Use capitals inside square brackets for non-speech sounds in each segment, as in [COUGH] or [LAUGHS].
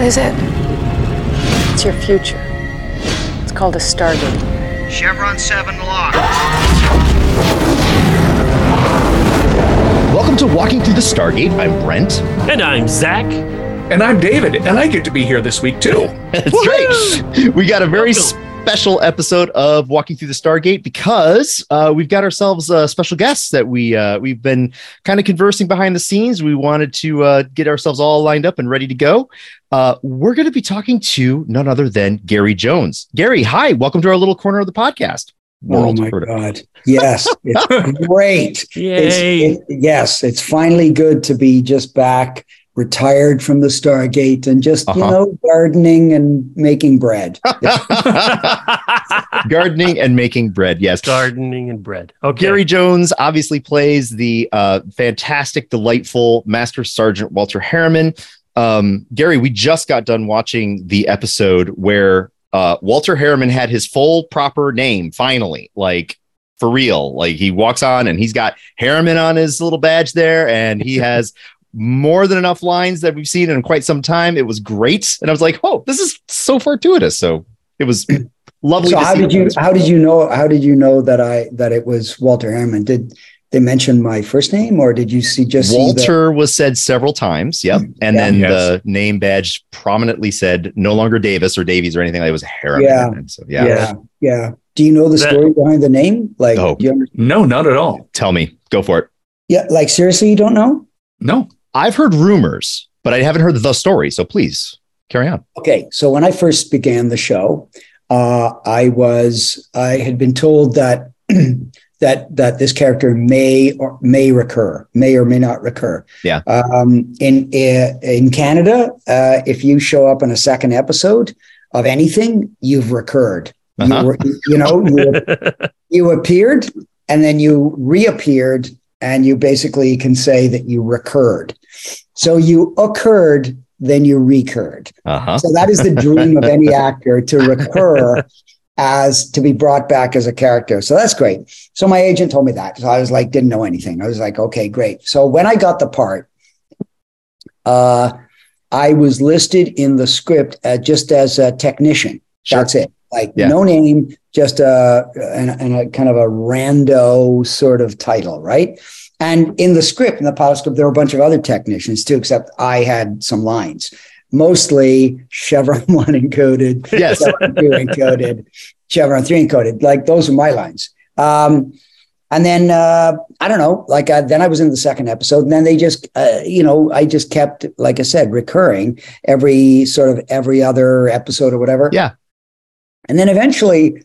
What is it? It's your future. It's called a Stargate. Chevron 7 locked. Welcome to Walking Through the Stargate. I'm Brent. And I'm Zach. And I'm David, and I get to be here this week too. [LAUGHS] That's right. We got a very special episode of Walking Through the Stargate because uh, we've got ourselves a special guest that we uh, we've been kind of conversing behind the scenes. We wanted to uh, get ourselves all lined up and ready to go. Uh, we're going to be talking to none other than Gary Jones. Gary, hi, welcome to our little corner of the podcast. World oh my god! [LAUGHS] Yes, it's great. Yay! It's, it, yes, it's finally good to be just back retired from the Stargate and just, uh-huh. you know, gardening and making bread. [LAUGHS] [LAUGHS] gardening and making bread. Yes. Gardening and bread. Okay. Gary Jones obviously plays the uh, fantastic, delightful Master Sergeant Walter Harriman. Um, Gary, we just got done watching the episode where uh, Walter Harriman had his full proper name finally, like for real. Like he walks on and he's got Harriman on his little badge there, and he [LAUGHS] has more than enough lines that we've seen in quite some time. It was great, and I was like, "Oh, this is so fortuitous." So it was [CLEARS THROAT] lovely. So how did you how did you know how did you know that I that it was Walter Harriman? Did they mention my first name, or did you see just Walter see was said several times? Yep, hmm. and yeah. then yes. the name badge prominently said no longer Davis or Davies or anything. Like it was Harriman. Yeah, so, yeah, yeah, yeah. Do you know the that, story behind the name? Like, oh, no, not at all. Tell me. Go for it. Yeah, like seriously, you don't know? No. I've heard rumors, but I haven't heard the story. So please carry on. Okay. So when I first began the show, uh, I was I had been told that [CLEARS THROAT] that that this character may or may recur, may or may not recur. Yeah. Um, in in Canada, uh, if you show up in a second episode of anything, you've recurred. Uh-huh. You, were, you know, you, [LAUGHS] you appeared and then you reappeared and you basically can say that you recurred. So you occurred, then you recurred. Uh-huh. So that is the dream of any [LAUGHS] actor to recur as to be brought back as a character. So that's great. So my agent told me that. So I was like, didn't know anything. I was like, okay, great. So when I got the part, uh, I was listed in the script uh, just as a technician. Sure. That's it. Like yeah. no name, just a and, and a kind of a rando sort of title, right? And in the script, in the pilot script, there were a bunch of other technicians too, except I had some lines. Mostly Chevron [LAUGHS] one encoded, yes. Chevron two encoded, Chevron three encoded. Like those are my lines. Um, and then uh, I don't know, like uh, then I was in the second episode, and then they just, uh, you know, I just kept, like I said, recurring every sort of every other episode or whatever. Yeah. And then eventually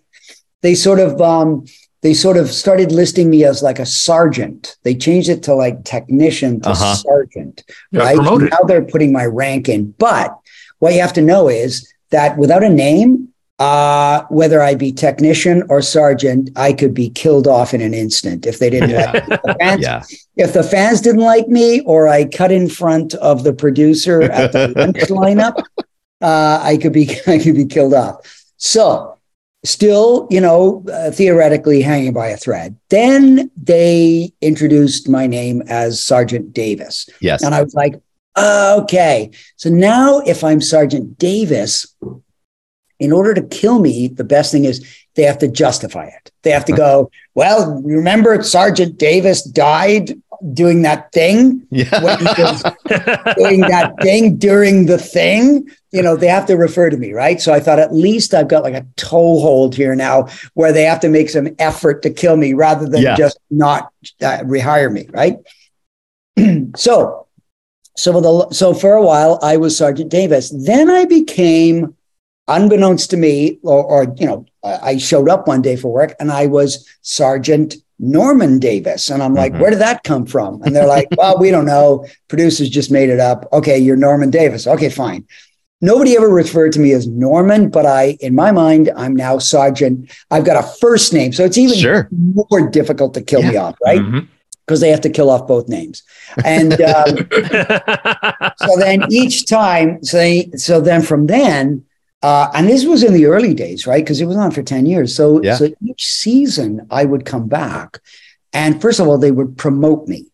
they sort of um, they sort of started listing me as like a sergeant. They changed it to like technician to uh-huh. sergeant. Right. Now they're putting my rank in. But what you have to know is that without a name, uh, whether I be technician or sergeant, I could be killed off in an instant if they didn't yeah. like. The fans, yeah. If the fans didn't like me or I cut in front of the producer at the [LAUGHS] lunch lineup, uh, I could be [LAUGHS] I could be killed off. So still, you know, uh, theoretically hanging by a thread. Then they introduced my name as Sergeant Davis. Yes. And I was like, okay. So now if I'm Sergeant Davis, in order to kill me, the best thing is they have to justify it. They have to go, well, remember Sergeant Davis died doing that thing? Yeah. [LAUGHS] doing that thing during the thing. You know, they have to refer to me, right? So I thought at least I've got like a toehold here now where they have to make some effort to kill me rather than yeah. just not uh, rehire me, right? [CLEARS THROAT] so, so for the so for a while I was Sergeant Davis. Then I became unbeknownst to me, or, or, you know, I showed up one day for work and I was Sergeant Norman Davis. And I'm like, mm-hmm. where did that come from? And they're like, [LAUGHS] well, we don't know. Producers just made it up. Okay, you're Norman Davis. Okay, fine. Nobody ever referred to me as Norman, but I, in my mind, I'm now Sergeant. I've got a first name. So it's even sure. more difficult to kill yeah. me off, right? Mm-hmm because they have to kill off both names. And um, [LAUGHS] so then each time, so they, so then from then, uh, and this was in the early days, right? Because it was on for 10 years. So, yeah. so each season I would come back. And first of all, they would promote me.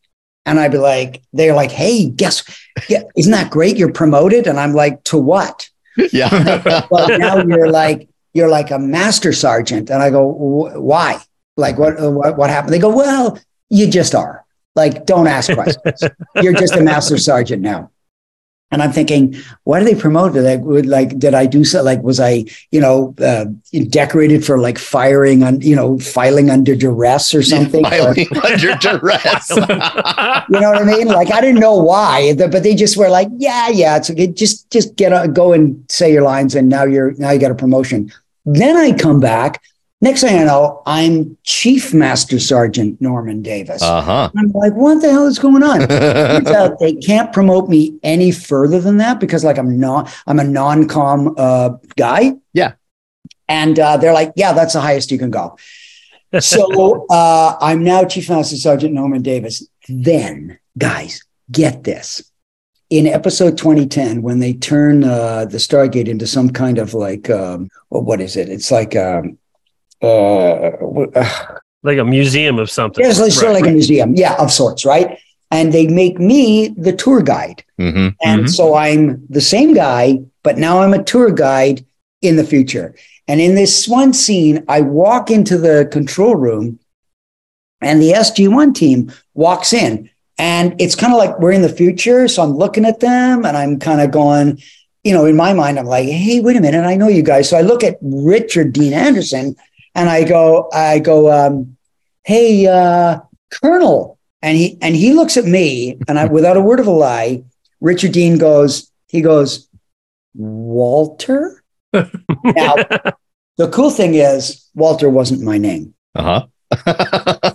And I'd be like, they're like, hey, guess, yeah, isn't that great? You're promoted. And I'm like, to what? Yeah. well, now you're like, you're like a master sergeant. And I go, why? Like, what, what, what happened? They go, well, you just are. Like, don't ask questions. you're just a master sergeant now. And I'm thinking, why do they promote it? Like, would like, did I do so? Like, was I, you know, uh, decorated for like firing on, you know, filing under duress or something? Or- [LAUGHS] Filing under duress. [LAUGHS] you know what I mean? Like I didn't know why, but they just were like, yeah, yeah, it's okay. Just just get a, go and say your lines, and now you're now you got a promotion. Then I come back. Next thing I know, I'm Chief Master Sergeant Norman Davis. uh huh. I'm like, what the hell is going on? Turns [LAUGHS] out they can't promote me any further than that because like I'm not I'm a non-com uh, guy. Yeah. And uh, they're like, yeah, that's the highest you can go. So [LAUGHS] uh, I'm now Chief Master Sergeant Norman Davis. Then, guys, get this. In episode 2010, when they turn uh, the Stargate into some kind of like, um, what is it? It's like, um, uh, uh, like a museum of something. yeah, it's like, sort of Right. like a museum, yeah, of sorts, right? And they make me the tour guide. hmm And Mhm. so I'm the same guy, but now I'm a tour guide in the future. And in this one scene, I walk into the control room and the SG1 team walks in. And it's kind of like we're in the future. So I'm looking at them and I'm kind of going, you know, in my mind, I'm like, hey, wait a minute, I know you guys. So I look at Richard Dean Anderson and I go, I go, um, hey, uh, Colonel. And he and he looks at me, and I without a word of a lie, Richard Dean goes, he goes, Walter? [LAUGHS] now, the cool thing is, Walter wasn't my name. Uh huh. [LAUGHS]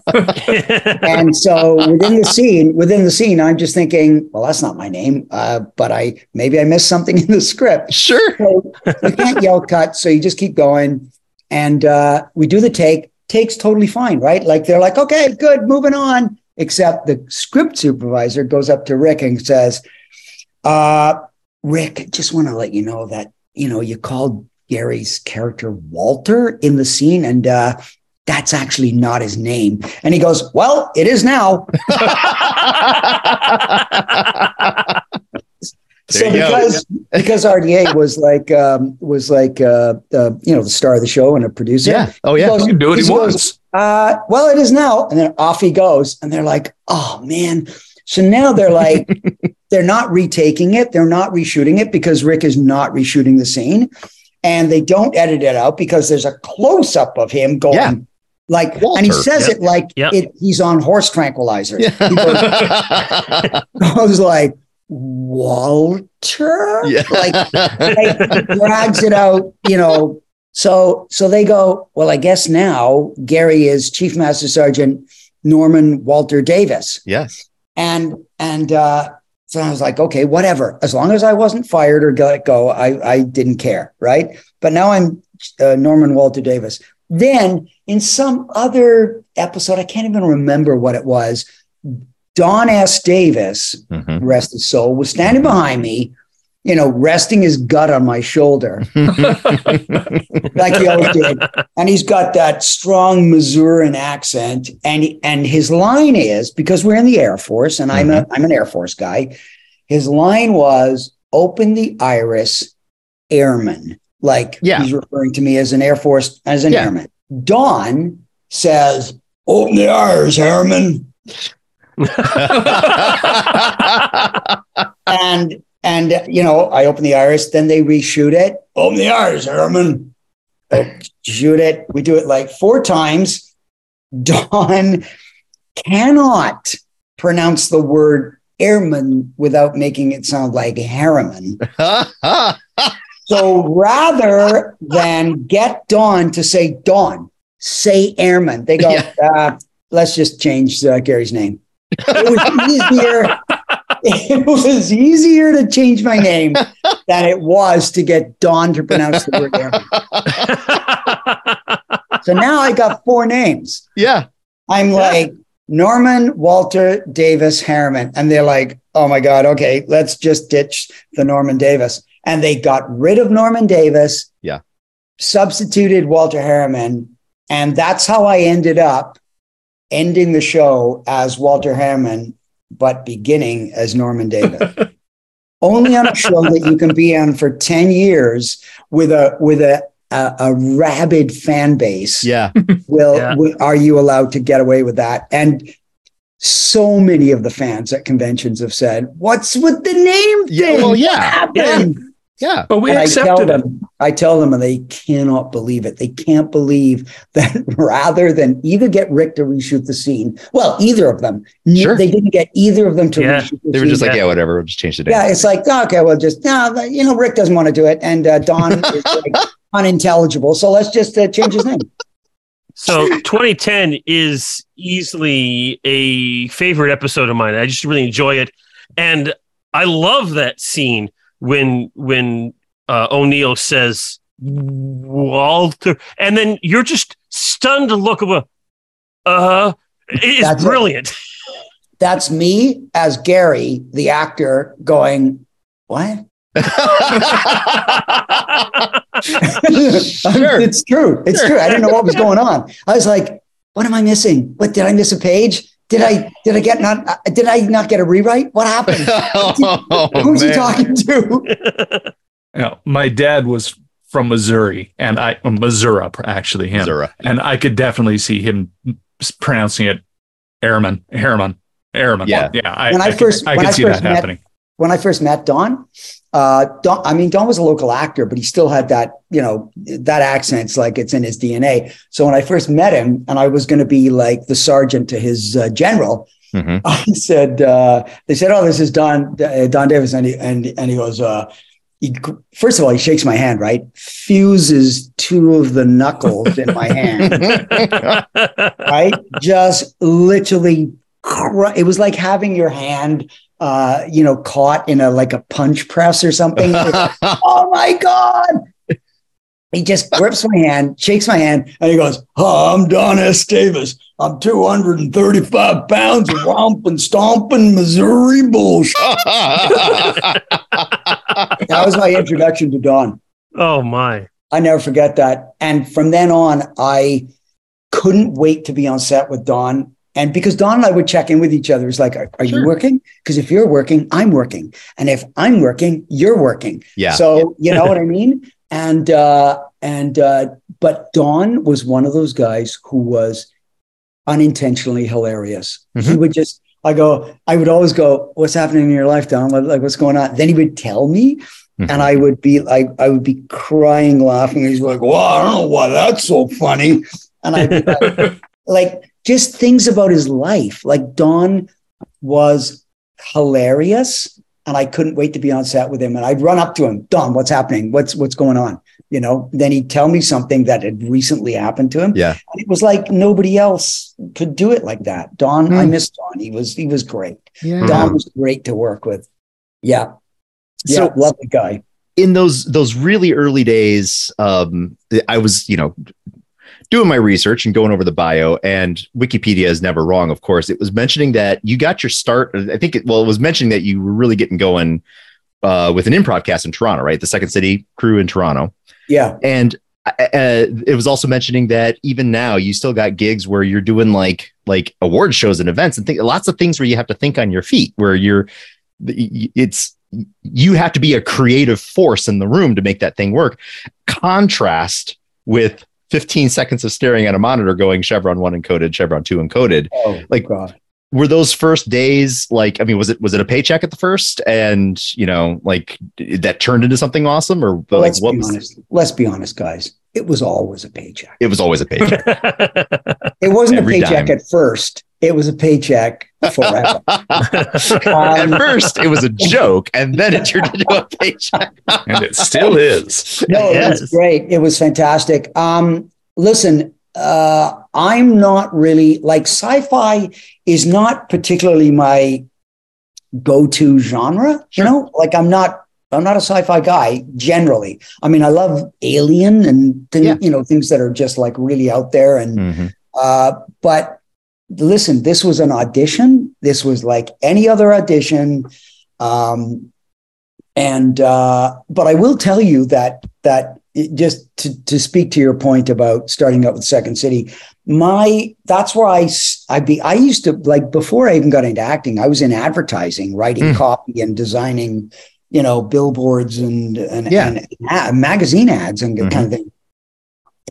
And so within the scene, within the scene, I'm just thinking, well, that's not my name. Uh, but I maybe I missed something in the script. sure. So you can't yell cut, so you just keep going. And uh, we do the take. Take's totally fine, right? Like they're like, okay, good, moving on. Except the script supervisor goes up to Rick and says, uh, Rick, just want to let you know that, you know, you called Gary's character Walter in the scene, and uh, that's actually not his name. And he goes, Well, it is now. [LAUGHS] [LAUGHS] There so you go. because because RDA was like um, was like uh, uh, you know the star of the show and a producer. yeah. Oh He yeah. goes, You can do what he he goes, uh, well, it is now, and then off he goes, and they're like, oh man. So now they're like, [LAUGHS] they're not retaking it, they're not reshooting it because Rick is not reshooting the scene, and they don't edit it out because there's a close up of him going. Yeah. Like, and he says Yep. it like Yep. it, he's on horse tranquilizer. He goes, Yeah. [LAUGHS] [LAUGHS] I was like, Walter? yeah. Like, [LAUGHS] like, drags it out, you know. So so they go, well, I guess now Gary is Chief Master Sergeant Norman Walter Davis. yes. And and uh so I was like, okay, whatever. As long as I wasn't fired or let go, I, I didn't care. Right. But now I'm uh, Norman Walter Davis. Then in some other episode, I can't even remember what it was. Don S. Davis, Mhm. rest his soul, was standing behind me, you know, resting his gut on my shoulder, [LAUGHS] like he always did. And he's got that strong Missourian accent. And he, and his line is because we're in the Air Force, and I'm a I'm an Air Force guy. His line was open the iris, airman. Like Yeah. he's referring to me as an Air Force, as an Yeah. airman. Don says, open the iris, airman. [LAUGHS] and and you know i open the iris then they reshoot it. Open the iris Herman. shoot it. We do it like four times. [LAUGHS] Don cannot pronounce the word airman without making it sound like harriman. [LAUGHS] So rather than get don to say don say airman they go Yeah. uh, let's just change uh, gary's name it was easier it was easier to change my name than it was to get Don to pronounce the word airman. So now I got four names. yeah. I'm like Norman Walter Davis Harriman. And they're like, oh my God, okay, let's just ditch the Norman Davis. And they got rid of Norman Davis. Yeah. Substituted Walter Harriman. And that's how I ended up ending the show as Walter Harriman but beginning as Norman David. [LAUGHS] Only on a show that you can be on for 10 years with a with a a, a rabid fan base Yeah. [LAUGHS] will, Yeah. will are you allowed to get away with that and so many of the fans at conventions have said what's with the name thing? Yeah, thing well, What yeah. happened?" Yeah. But we and I tell accepted it. them, I tell them, and they cannot believe it. They can't believe [LAUGHS] that rather than either get Rick to reshoot the scene, well, either of them, Sure. they didn't get either of them to Yeah. reshoot the They were just scene. like, yeah, whatever. We'll just change the name. yeah, it's like, oh, okay, well, just no, you know, Rick doesn't want to do it, and uh, Don is like [LAUGHS] unintelligible, so let's just uh, change his name. So 2010 is easily a favorite episode of mine. I just really enjoy it, and I love that scene when when uh, O'Neill says Walter, and then you're just stunned to look of a uh It's That's it. brilliant. [LAUGHS] That's me as Gary, the actor, going, what? Sure. [LAUGHS] it's true. It's true. I didn't know what was going on. I was like, what am I missing? What did I miss a page? Did I did I get not uh, did I not get a rewrite? What happened? [LAUGHS] oh, Who's he talking to? [LAUGHS] You know, my dad was from Missouri, and I uh, Missouri actually him, Zura. and I could definitely see him pronouncing it Airman, Airman, Airman. Yeah. yeah. I, When I I could- first- I when could I see first that met- happening. When I first met Don, uh, Don, I mean, Don was a local actor, but he still had that, you know, that accent's like it's in his DNA. So when I first met him, and I was going to be like the sergeant to his uh, general, Mhm. [LAUGHS] I said, uh, they said, "Oh, this is Don uh, Don Davis," and he and and he goes, uh, he, first of all, he shakes my hand, right? Fuses two of the knuckles in my hand, [LAUGHS] right? Just literally, cr- it was like having your hand, uh, you know, caught in a like a punch press or something. [LAUGHS] oh my god! He just grips my hand, shakes my hand, and he goes, oh, I'm Don S. Davis. I'm 235 pounds of romping, stomping Missouri bullshit. [LAUGHS] [LAUGHS] That was my introduction to Don. oh my. I never forget that. And from then on, I couldn't wait to be on set with Don. And because Don and I would check in with each other, it's like, are, are Sure. you working? Because if you're working, I'm working. And if I'm working, you're working. yeah. So you know what I [LAUGHS] mean? And uh and uh but Don was one of those guys who was unintentionally hilarious. He Mhm. would just I go, I would always go, What's happening in your life, Don? Like what's going on? Then he would tell me, Mhm. and I would be like, I would be crying, laughing. He's like, Well, I don't know why that's so funny. And I'd [LAUGHS] be like, like just things about his life. Like Don was hilarious, and I couldn't wait to be on set with him. And I'd run up to him, Don, what's happening? What's what's going on? You know. Then he'd tell me something that had recently happened to him. Yeah. And it was like nobody else could do it like that. Don, I Hmm. miss Don. He was he was great. yeah. Don was great to work with. Yeah. Yeah, So- lovely guy. in those those really early days, um, I was you know doing my research and going over the bio, and Wikipedia is never wrong. Of course, it was mentioning that you got your start. I think it, well, it was mentioning that you were really getting going uh, with an improv cast in Toronto, right? The Second City crew in Toronto, Yeah. and uh, it was also mentioning that even now you still got gigs where you're doing like like award shows and events and think lots of things where you have to think on your feet, where you're it's you have to be a creative force in the room to make that thing work. Contrast with 15 seconds of staring at a monitor going Chevron 1 encoded, Chevron 2 encoded. Oh Like- God. Were those first days like I mean was it was it a paycheck at the first and you know like that turned into something awesome or like Let's what be was honest. Let's be honest, guys. It was always a paycheck. it was always a paycheck. [LAUGHS] It wasn't Every a paycheck dime. at first. It was a paycheck forever. [LAUGHS] at first it was a joke and then it turned into a paycheck. and it still is. no, it was great. It was fantastic. Um, listen, uh, I'm not really like sci-fi is not particularly my go-to genre. You know, like I'm not. I'm not a sci-fi guy generally. I mean, I love Alien and thing, Yeah. you know things that are just like really out there and Mhm. Uh, but listen, this was an audition. This was like any other audition. Um, and uh, but I will tell you that that just to to speak to your point about starting out with Second City, my that's where I I be I used to like before I even got into acting, I was in advertising, writing Mm. copy and designing, you know, billboards and and, Yeah. and ad- magazine ads and Mhm. kind of thing.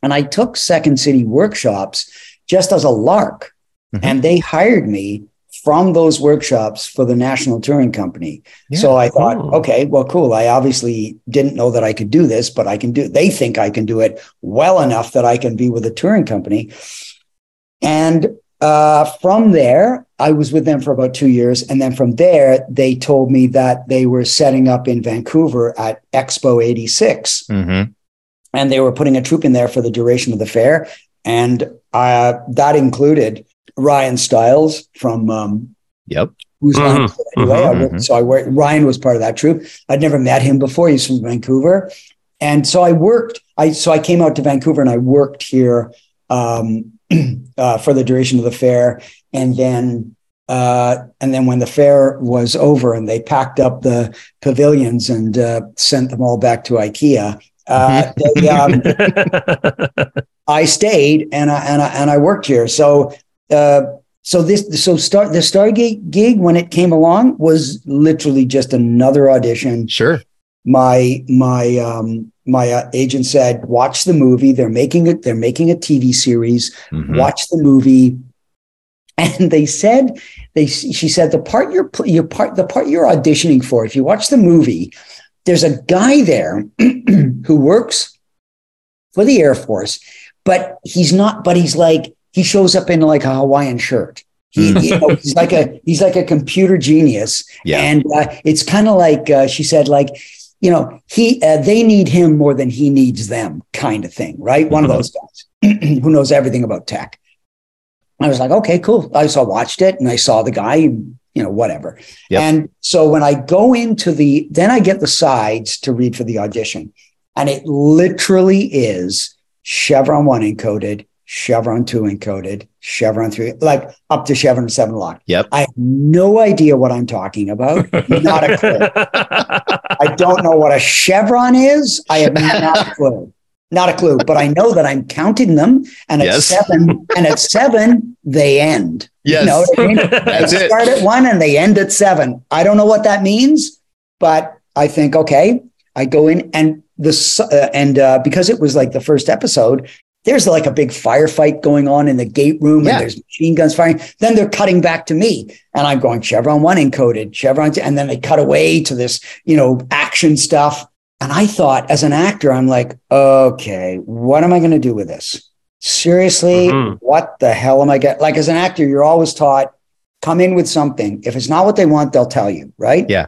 And I took Second City workshops just as a lark, Mhm. and they hired me from those workshops for the National Touring Company. Yeah. So I thought, okay, well, cool. I obviously didn't know that I could do this, but I can do. They think I can do it well enough that I can be with a touring company. And uh, from there, I was with them for about two years, and then from there, they told me that they were setting up in Vancouver at Expo '86 Mhm. and they were putting a troupe in there for the duration of the fair. And uh, that included Ryan Stiles from um, Yep. who's Mhm, Lions anyway. I worked, so I worked, Ryan was part of that troupe. I'd never met him before. He's from Vancouver, and so I worked. I so I came out to Vancouver and I worked here um, [CLEARS THROAT] uh, for the duration of the fair, and then. Uh, and then when the fair was over and they packed up the pavilions and uh, sent them all back to IKEA, uh, they, um, [LAUGHS] I stayed and I and I and I worked here. So uh, so this so start the Stargate gig when it came along was literally just another audition. Sure. My my um, my uh, agent said, "Watch the movie. They're making it. They're making a TV series. Mhm. Watch the movie." [LAUGHS] And they said they she said the part you're your part the part you're auditioning for. If you watch the movie, there's a guy there [CLEARS THROAT] who works for the Air Force, but he's not. But he's like he shows up in like a Hawaiian shirt. He, you know, he's like a he's like a computer genius, Yeah. and uh, it's kind of like uh, she said, like you know, he uh, they need him more than he needs them, kind of thing, right? One of those guys [CLEARS THROAT] who knows everything about tech. I was like, okay, cool. I saw watched it and I saw the guy, you know, whatever. Yep. And so when I go into the, then I get the sides to read for the audition, and it literally is Chevron one encoded, Chevron two encoded, Chevron three, like up to Chevron seven lock. Yep. I have no idea what I'm talking about. Not a clue. [LAUGHS] I don't know what a chevron is. I have not a [LAUGHS] clue. Not a clue, but I know that I'm counting them, and at Yes. seven, and at seven they end. Yes. You know what I mean? [LAUGHS] That's they it. start at one and they end at seven. I don't know what that means, but I think okay. I go in and the uh, and uh, because it was like the first episode, there's like a big firefight going on in the gate room, Yeah. and there's machine guns firing. Then they're cutting back to me, and I'm going Chevron one encoded, Chevron, two, and then they cut away to this, you know, action stuff. And I thought, as an actor, I'm like, okay, what am I going to do with this? Seriously, Mhm. what the hell am I getting? Like, as an actor, you're always taught come in with something. If it's not what they want, they'll tell you, right? Yeah.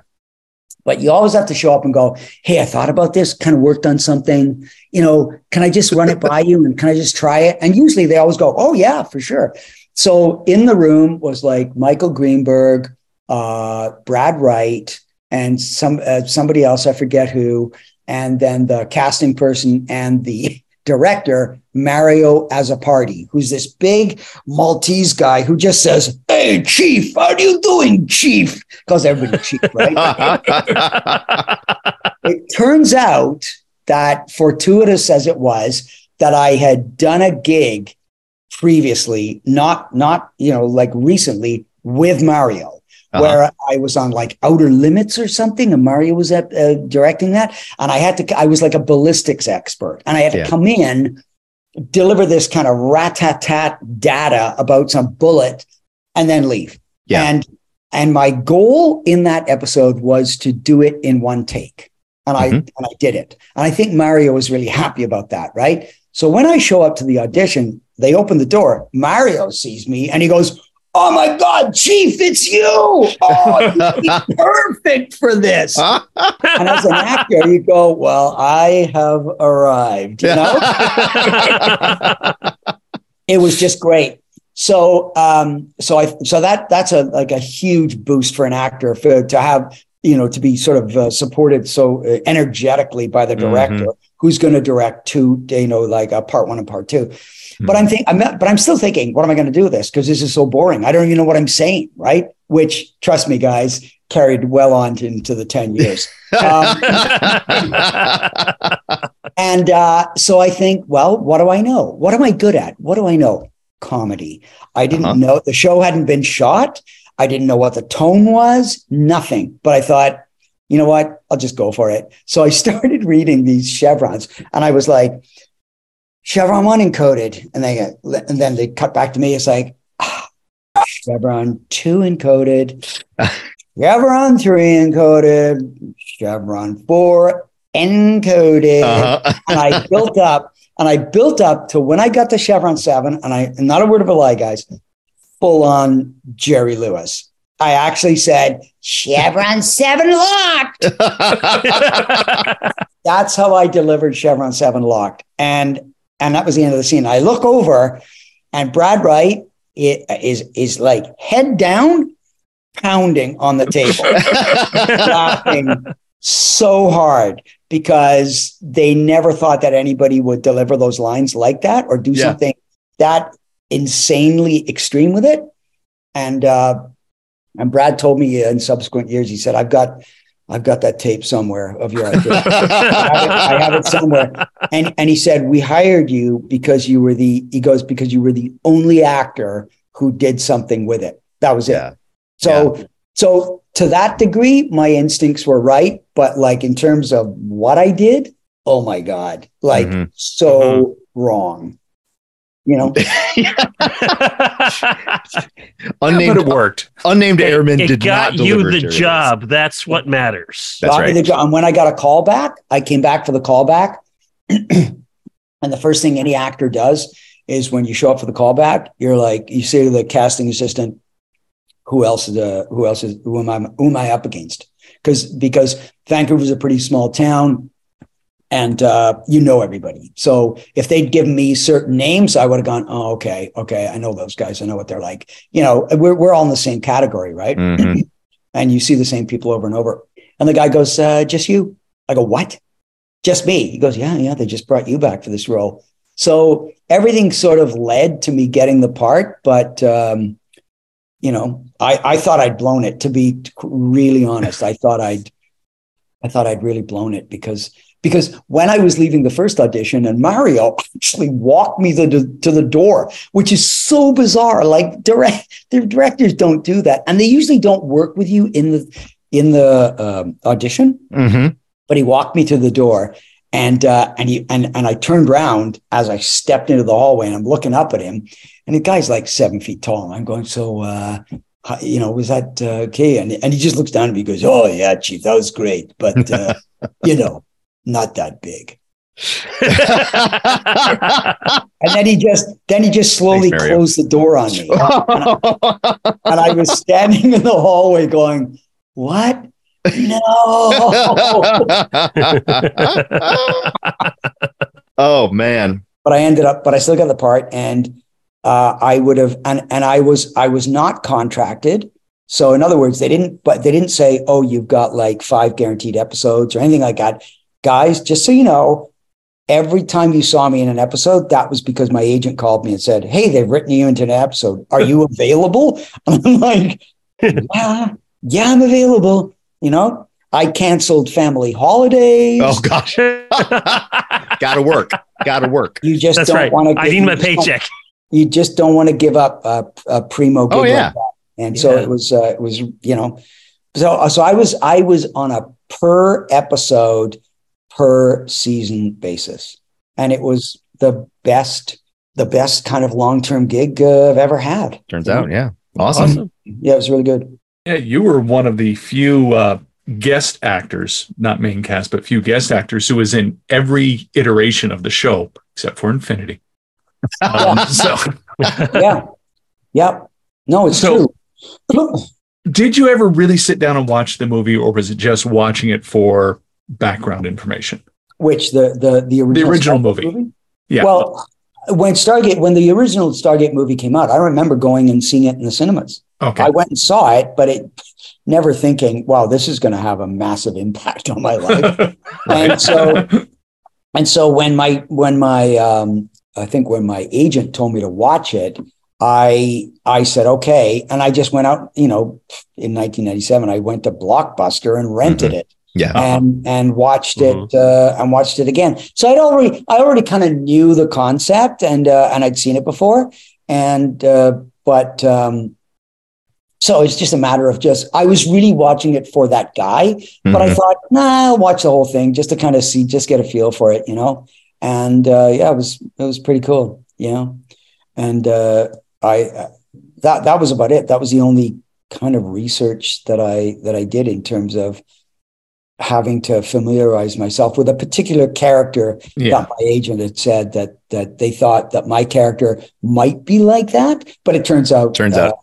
But you always have to show up and go, hey, I thought about this, kind of worked on something. You know, can I just run it by you and can I just try it? And usually they always go, oh, yeah, for sure. So in the room was like Michael Greenburg, uh, Brad Wright, and some uh, somebody else, I forget who, and then the casting person and the [LAUGHS] director, Mario Azzopardi, who's this big Maltese guy who just says, Hey, Chief, how are you doing, Chief? Because everybody Chief, right? [LAUGHS] it turns out that fortuitous as it was, that I had done a gig previously, not not you know like recently with Mario, Uh-huh. where I was on like Outer Limits or something, and Mario was at, uh, directing that, and I had to. I was like a ballistics expert, and I had to Yeah. come in, deliver this kind of rat-tat-tat data about some bullet, and then leave. Yeah. And and my goal in that episode was to do it in one take. And I Mhm. and I did it. And I think Mario was really happy about that, right? So when I show up to the audition, they open the door. Mario sees me and he goes, Oh my God, Chief, it's you. Oh, you'd [LAUGHS] be perfect for this. [LAUGHS] And as an actor, you go, Well, I have arrived. You know? [LAUGHS] it was just great. So, um, so I, so that that's a like a huge boost for an actor for to have you know to be sort of uh, supported so uh, energetically by the director who's going to direct two, you know, like a part one and part two. But I'm thinking, I'm not, but I'm still thinking, what am I going to do with this? Because this is so boring. I don't even know what I'm saying, right? Which, trust me, guys, carried well on to, into the 10 years. Um, [LAUGHS] and uh, so I think, well, what do I know? What am I good at? What do I know? Comedy. I didn't Uh-huh. know the show hadn't been shot. I didn't know what the tone was, nothing. But I thought, you know what? I'll just go for it. So I [LAUGHS] started reading these chevrons and I was like, Chevron one encoded. And they and then they cut back to me. It's like, ah, Chevron two encoded, [LAUGHS] Chevron three encoded, Chevron four encoded. Uh-huh. and I [LAUGHS] built up and I built up to when I got to Chevron seven, and I not a word of a lie, guys, full on Jerry Lewis. I actually said Chevron seven locked. [LAUGHS] That's how I delivered Chevron seven locked, and and that was the end of the scene. I look over, and Brad Wright is is like head down, pounding on the table [LAUGHS] laughing so hard because they never thought that anybody would deliver those lines like that or do Yeah. something that insanely extreme with it. And uh, and Brad told me in subsequent years, he said, "I've got." I've got that tape somewhere of your idea. [LAUGHS] I, have it, I have it somewhere. And and he said, We hired you because you were the he goes, because you were the only actor who did something with it. That was it. yeah. So, so to that degree, my instincts were right. But like in terms of what I did, oh my God, like Mhm. so wrong. You know, [LAUGHS] Unnamed, but it worked. unnamed airman it did got not you deliver the Jerry job. That's what matters. That's got me right. the job. And when I got a call back, I came back for the callback. [CLEARS THROAT] and the first thing any actor does is when you show up for the callback, you're like, you say to the casting assistant, who else is uh, who else is who am I who am I up against? Because because Vancouver's a pretty small town and uh, you know everybody. So if they'd given me certain names, I would have gone, oh, okay, okay, I know those guys. I know what they're like. You know, we're we're all in the same category, right? Mhm. [CLEARS THROAT] and you see the same people over and over. And the guy goes, uh, just you? I go, what? Just me? He goes, yeah, yeah, they just brought you back for this role. So everything sort of led to me getting the part, but um, you know, I, I thought I'd blown it. To be really honest, I thought I'd, I thought I'd really blown it because because when I was leaving the first audition, and Mario [LAUGHS] actually walked me to the, to the door, which is so bizarre. Like direct, the directors don't do that, and they usually don't work with you in the in the um, audition. Mhm. But he walked me to the door, and uh, and he and and I turned around as I stepped into the hallway, and I'm looking up at him, and the guy's like seven feet tall. And I'm going, so uh, you know, was that uh, okay? And and he just looks down at me, and goes, oh yeah, chief, that was great, but uh, [LAUGHS] you know, not that big. [LAUGHS] And then he just then he just slowly Thanks, closed the door on me, [LAUGHS] and I was standing in the hallway going, "What? No!" [LAUGHS] oh man. but I ended up, but I still got the part, and uh, I would have, and and I was I was not contracted. So in other words, they didn't, but they didn't say, "Oh, you've got like five guaranteed episodes" or anything like that. Guys, just so you know, every time you saw me in an episode, that was because my agent called me and said, "Hey, they've written you into an episode. Are you available?" And [LAUGHS] I'm like, "Yeah, yeah, I'm available." You know, I canceled family holidays. Oh gosh. [LAUGHS] Gotta work. Gotta work. You just That's don't right. want to. I need my paycheck. you just don't want to give up a, a primo gig Oh, yeah. like that. And so it was, uh, it was, you know, so, so I was, I was on a per episode, per season basis. And it was the best, the best kind of long-term gig uh, I've ever had. Turns out, yeah. Awesome. Awesome. Yeah, it was really good. Yeah, you were one of the few uh, guest actors, not main cast, but few guest actors who was in every iteration of the show except for Infinity. Um, [LAUGHS] so, Yeah. yeah. No, it's So- true. [CLEARS THROAT] did you ever really sit down and watch the movie, or was it just watching it for background information? Which the, the, the original, original Stargate movie. Yeah. Well, when Stargate, when the original Stargate movie came out, I remember going and seeing it in the cinemas. Okay. I went and saw it, but it never thinking, wow, this is going to have a massive impact [LAUGHS] on my life. [LAUGHS] and so, and so when my, when my, um, I think when my agent told me to watch it, I I said okay, and I just went out. You know, in 1997, I went to Blockbuster and rented it Yeah. and and watched it uh, and watched it again. So I'd already I already kind of knew the concept and uh, and I'd seen it before, and uh, but um, so it's just a matter of just I was really watching it for that guy, but I Mhm. thought nah, I'll watch the whole thing just to kind of see, just get a feel for it, you know. And uh, yeah, it was it was pretty cool, you know. And uh, I uh, that that was about it. That was the only kind of research that I that I did in terms of having to familiarize myself with a particular character Yeah. that my agent had said that that they thought that my character might be like that, but it turns out Turns uh, out.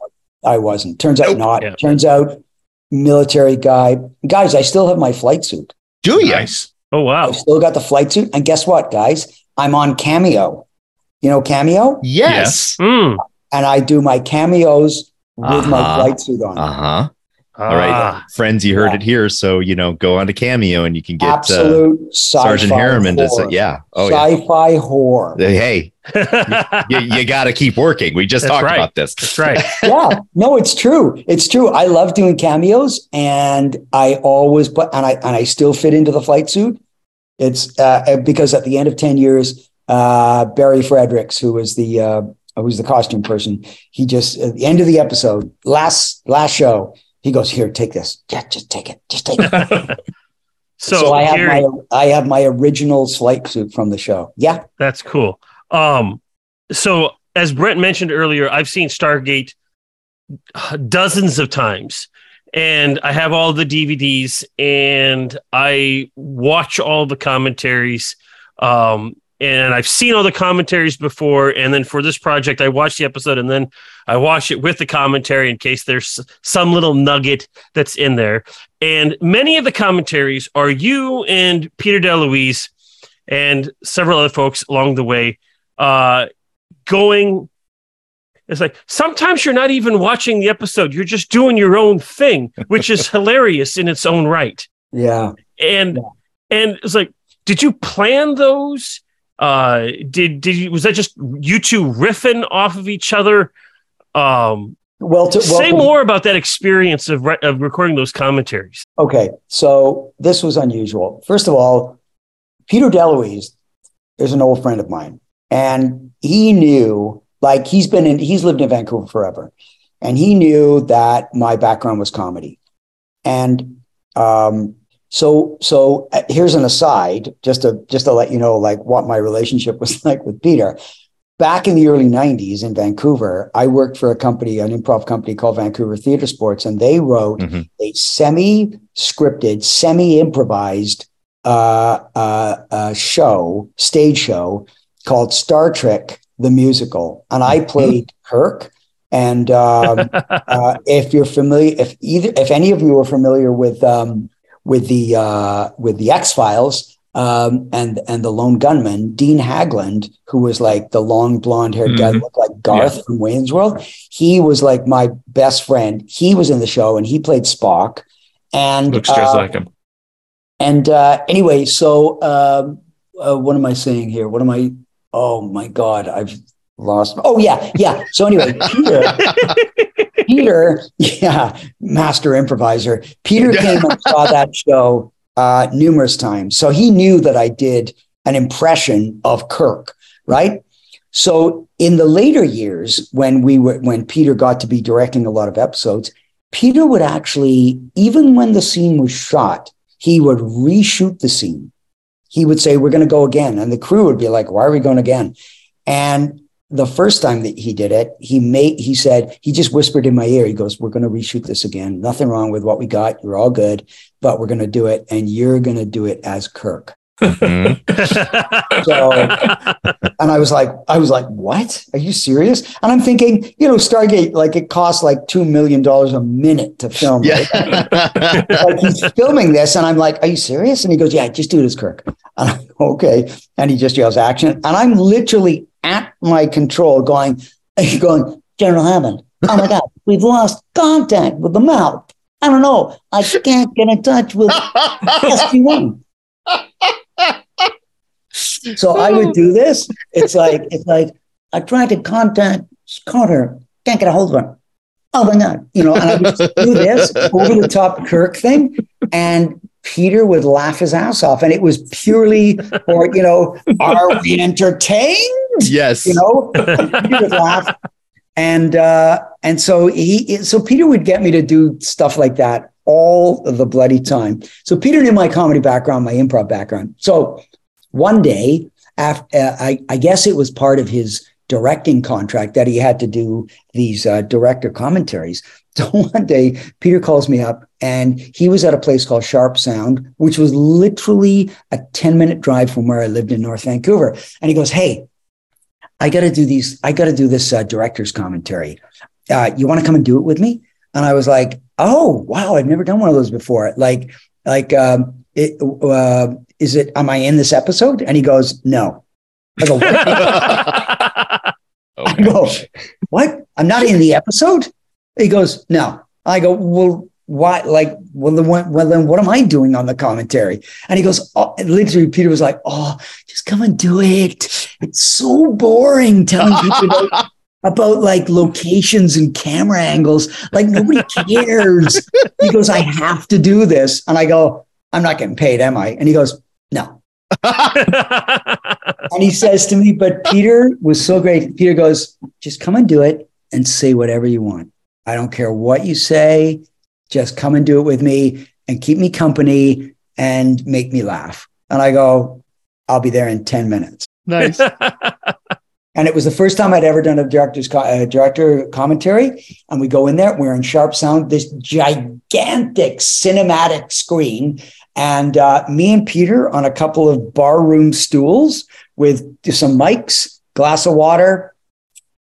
I wasn't. Turns out Nope. not. Yeah. Turns out military guy. Guys, I still have my flight suit. Do you? Nice. Oh wow. I've still got the flight suit. And guess what, guys? I'm on Cameo. You know Cameo? Yes. Mm. And I do my cameos with my Uh-huh. flight suit on. Uh huh. All right, Ah. friends, you heard Yeah. it here. So you know, go on to Cameo and you can get uh, Absolute sci-fi Sergeant Harriman. Does it? Yeah. Oh yeah. Sci-fi horror. Hey, you, you [LAUGHS] got to keep working. We just That's talked right. about this. That's right. [LAUGHS] yeah, no, it's true. It's true. I love doing cameos, and I always put and I and I still fit into the flight suit. It's uh, because at the end of ten years, uh, Barry Fredericks, who was the uh, who was the costume person, he just at the end of the episode, last last show, he goes, "Here, take this. Yeah, just take it. Just take it." [LAUGHS] So, so I have Gary, my I have my original flight suit from the show. Yeah, that's cool. Um, so as Brent mentioned earlier, I've seen Stargate dozens of times, and I have all the DVDs, and I watch all the commentaries. Um, and I've seen all the commentaries before, and then for this project, I watched the episode, and then I watched it with the commentary in case there's some little nugget that's in there. And many of the commentaries are you and Peter DeLuise and several other folks along the way uh, going. It's like sometimes you're not even watching the episode, you're just doing your own thing, which is [LAUGHS] hilarious in its own right. yeah. And and it's like, did you plan those? Uh, did did you was that just you two riffing off of each other? Um, Well, to, say welcome- more about that experience of re- of recording those commentaries. Okay, so this was unusual. First of all, Peter DeLuise is an old friend of mine, and he knew, like, he's been in, he's lived in Vancouver forever, and he knew that my background was comedy, and um, so so uh, here's an aside, just to just to let you know, like, what my relationship [LAUGHS] was like with Peter. Back in the early 90s in Vancouver, I worked for a company, an improv company called Vancouver Theatre Sports, and they wrote Mhm. a semi-scripted, semi-improvised uh, uh, uh, show, stage show called Star Trek: The Musical, and I played Kirk. And um, [LAUGHS] uh, if you're familiar, if either, if any of you are familiar with um, with the uh, with the X Files um, and and the Lone Gunmen, Dean Haglund, who was like the long blonde haired guy that looked like Garth from Wayne's World, he was like my best friend. He was in the show and he played Spock. And Looks just uh, like him. and uh, anyway, so um, uh, what am I saying here? What am I? Oh my God, I've lost. Oh yeah, yeah. So anyway, [LAUGHS] Peter, Peter, [LAUGHS] yeah, master improviser. Peter came and saw that show uh, numerous times, so he knew that I did an impression of Kirk, right? So in the later years, when we were when Peter got to be directing a lot of episodes, Peter would actually, even when the scene was shot, he would reshoot the scene. He would say, We're going to go again. And the crew would be like, Why are we going again? And the first time that he did it, he made, he said, he just whispered in my ear, he goes, We're going to reshoot this again. Nothing wrong with what we got. You're all good, but we're going to do it. And you're going to do it as Kirk. So, and I was like, I was like, what? Are you serious? And I'm thinking, you know, Stargate, like it costs like $2 million a minute to film. right? yeah. like he's filming this, and I'm like, "Are you serious?" And he goes, "Yeah, just do it as Kirk." And I'm okay. And he just yells action, and I'm literally at my control, going, [LAUGHS] going, General Hammond. Oh my God, we've lost contact with the MALP. I don't know. I can't get in touch with SG1. So I would do this. It's like it's like I tried to contact Connor, can't get a hold of him. Oh my God. You know, and I would do this over the top Kirk thing. And Peter would laugh his ass off. And it was purely [LAUGHS] for, you know, are we [LAUGHS] entertained? Yes. You know, he would laugh. And uh, and so he so Peter would get me to do stuff like that all the bloody time. So Peter knew my comedy background, my improv background. So one day, after, uh, I, I guess it was part of his directing contract that he had to do these uh, director commentaries. [LAUGHS] So one day, Peter calls me up and he was at a place called Sharp Sound, which was literally a 10 minute drive from where I lived in North Vancouver. And he goes, Hey, I got to do these, I got to do this uh, director's commentary. Uh, you want to come and do it with me? And I was like, Oh, wow, I've never done one of those before. Like, like, um, it, uh, is it, am I in this episode? And he goes, No. I go, [LAUGHS] [LAUGHS] I go, what? I'm not in the episode? He goes, no. I go, well, why? Like, well, then, what, well, then what am I doing on the commentary? And he goes, oh, literally, Peter was like, oh, just come and do it. It's so boring telling people about, [LAUGHS] about like locations and camera angles. Like, nobody cares. he goes, I have to do this. And I go, I'm not getting paid, am I? And he goes, no. And he says to me, but Peter was so great. Peter goes, just come and do it and say whatever you want. I don't care what you say. Just come and do it with me and keep me company and make me laugh. And I go, I'll be there in 10 minutes. nice. [LAUGHS] And it was the first time I'd ever done a director's co- uh, director commentary. And we go in there, we're in sharp sound, this gigantic cinematic screen. And uh, me and Peter on a couple of barroom stools with some mics, glass of water,